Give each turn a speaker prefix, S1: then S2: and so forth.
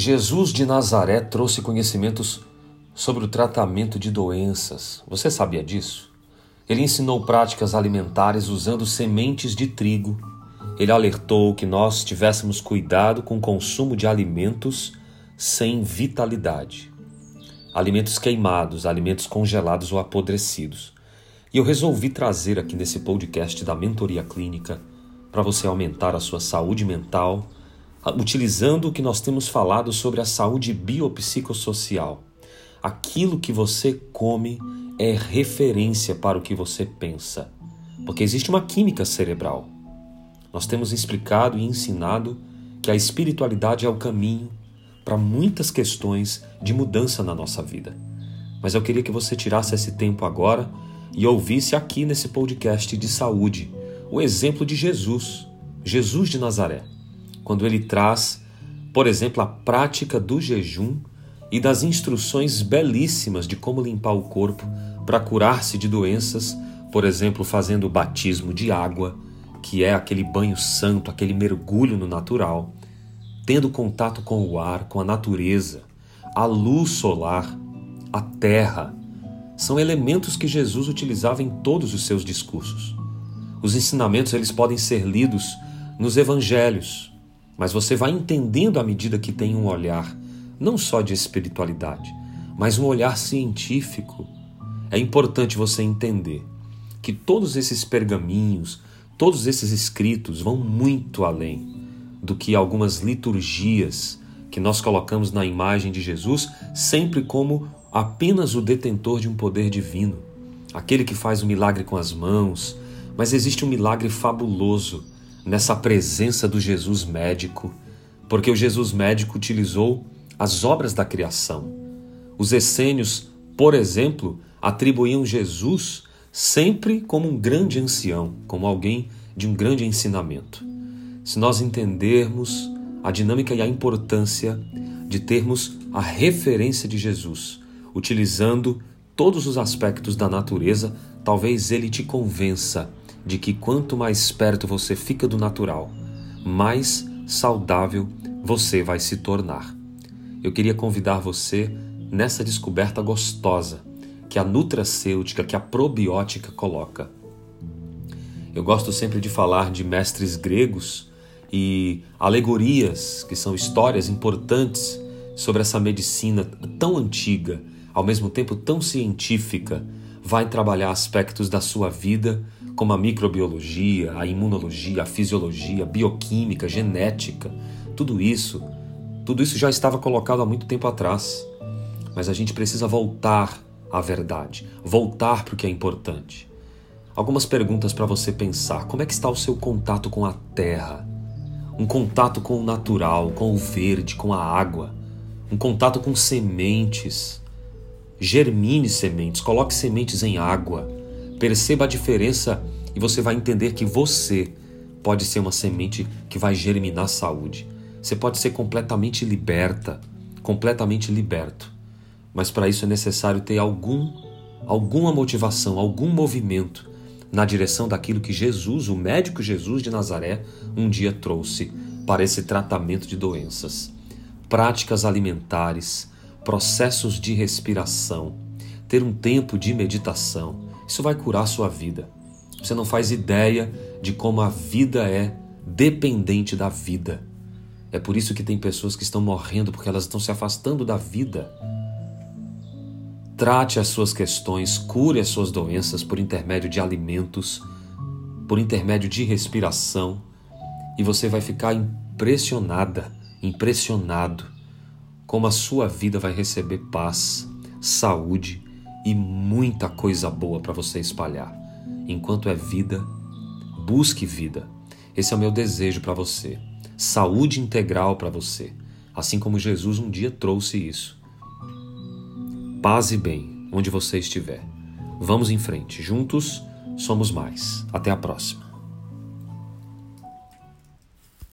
S1: Jesus de Nazaré trouxe conhecimentos sobre o tratamento de doenças. Você sabia disso? Ele ensinou práticas alimentares usando sementes de trigo. Ele alertou que nós tivéssemos cuidado com o consumo de alimentos sem vitalidade. Alimentos queimados, alimentos congelados ou apodrecidos. E eu resolvi trazer aqui nesse podcast da Mentoria Clínica para você aumentar a sua saúde mental utilizando o que nós temos falado sobre a saúde biopsicossocial. Aquilo que você come é referência para o que você pensa, porque existe uma química cerebral. Nós temos explicado e ensinado que a espiritualidade é o caminho para muitas questões de mudança na nossa vida. Mas eu queria que você tirasse esse tempo agora e ouvisse aqui nesse podcast de saúde o exemplo de Jesus, Jesus de Nazaré quando ele traz, por exemplo, a prática do jejum e das instruções belíssimas de como limpar o corpo para curar-se de doenças, por exemplo, fazendo o batismo de água, que é aquele banho santo, aquele mergulho no natural, tendo contato com o ar, com a natureza, a luz solar, a terra, são elementos que Jesus utilizava em todos os seus discursos. Os ensinamentos eles podem ser lidos nos evangelhos, mas você vai entendendo à medida que tem um olhar não só de espiritualidade, mas um olhar científico. É importante você entender que todos esses pergaminhos, todos esses escritos vão muito além do que algumas liturgias que nós colocamos na imagem de Jesus, sempre como apenas o detentor de um poder divino, aquele que faz o milagre com as mãos, mas existe um milagre fabuloso nessa presença do Jesus médico, porque o Jesus médico utilizou as obras da criação. Os essênios, por exemplo, atribuíam Jesus sempre como um grande ancião, como alguém de um grande ensinamento. Se nós entendermos a dinâmica e a importância de termos a referência de Jesus, utilizando todos os aspectos da natureza, talvez ele te convença de que quanto mais perto você fica do natural, mais saudável você vai se tornar. Eu queria convidar você nessa descoberta gostosa que a nutracêutica, que a probiótica coloca. Eu gosto sempre de falar de mestres gregos e alegorias, que são histórias importantes sobre essa medicina tão antiga, ao mesmo tempo tão científica, vai trabalhar aspectos da sua vida como a microbiologia, a imunologia, a fisiologia, a bioquímica, genética, tudo isso, tudo isso já estava colocado há muito tempo atrás. Mas a gente precisa voltar à verdade, voltar para o que é importante. Algumas perguntas para você pensar: como é que está o seu contato com a terra? Um contato com o natural, com o verde, com a água, um contato com sementes. Germine sementes, coloque sementes em água Perceba a diferença e você vai entender que você pode ser uma semente que vai germinar saúde. Você pode ser completamente liberta, completamente liberto. Mas para isso é necessário ter algum alguma motivação, algum movimento na direção daquilo que Jesus, o médico Jesus de Nazaré, um dia trouxe para esse tratamento de doenças. Práticas alimentares, processos de respiração, ter um tempo de meditação, isso vai curar a sua vida. Você não faz ideia de como a vida é dependente da vida. É por isso que tem pessoas que estão morrendo porque elas estão se afastando da vida. Trate as suas questões, cure as suas doenças por intermédio de alimentos, por intermédio de respiração, e você vai ficar impressionada, impressionado como a sua vida vai receber paz, saúde e muita coisa boa para você espalhar. Enquanto é vida, busque vida. Esse é o meu desejo para você. Saúde integral para você, assim como Jesus um dia trouxe isso. Paz e bem, onde você estiver. Vamos em frente, juntos somos mais. Até a próxima.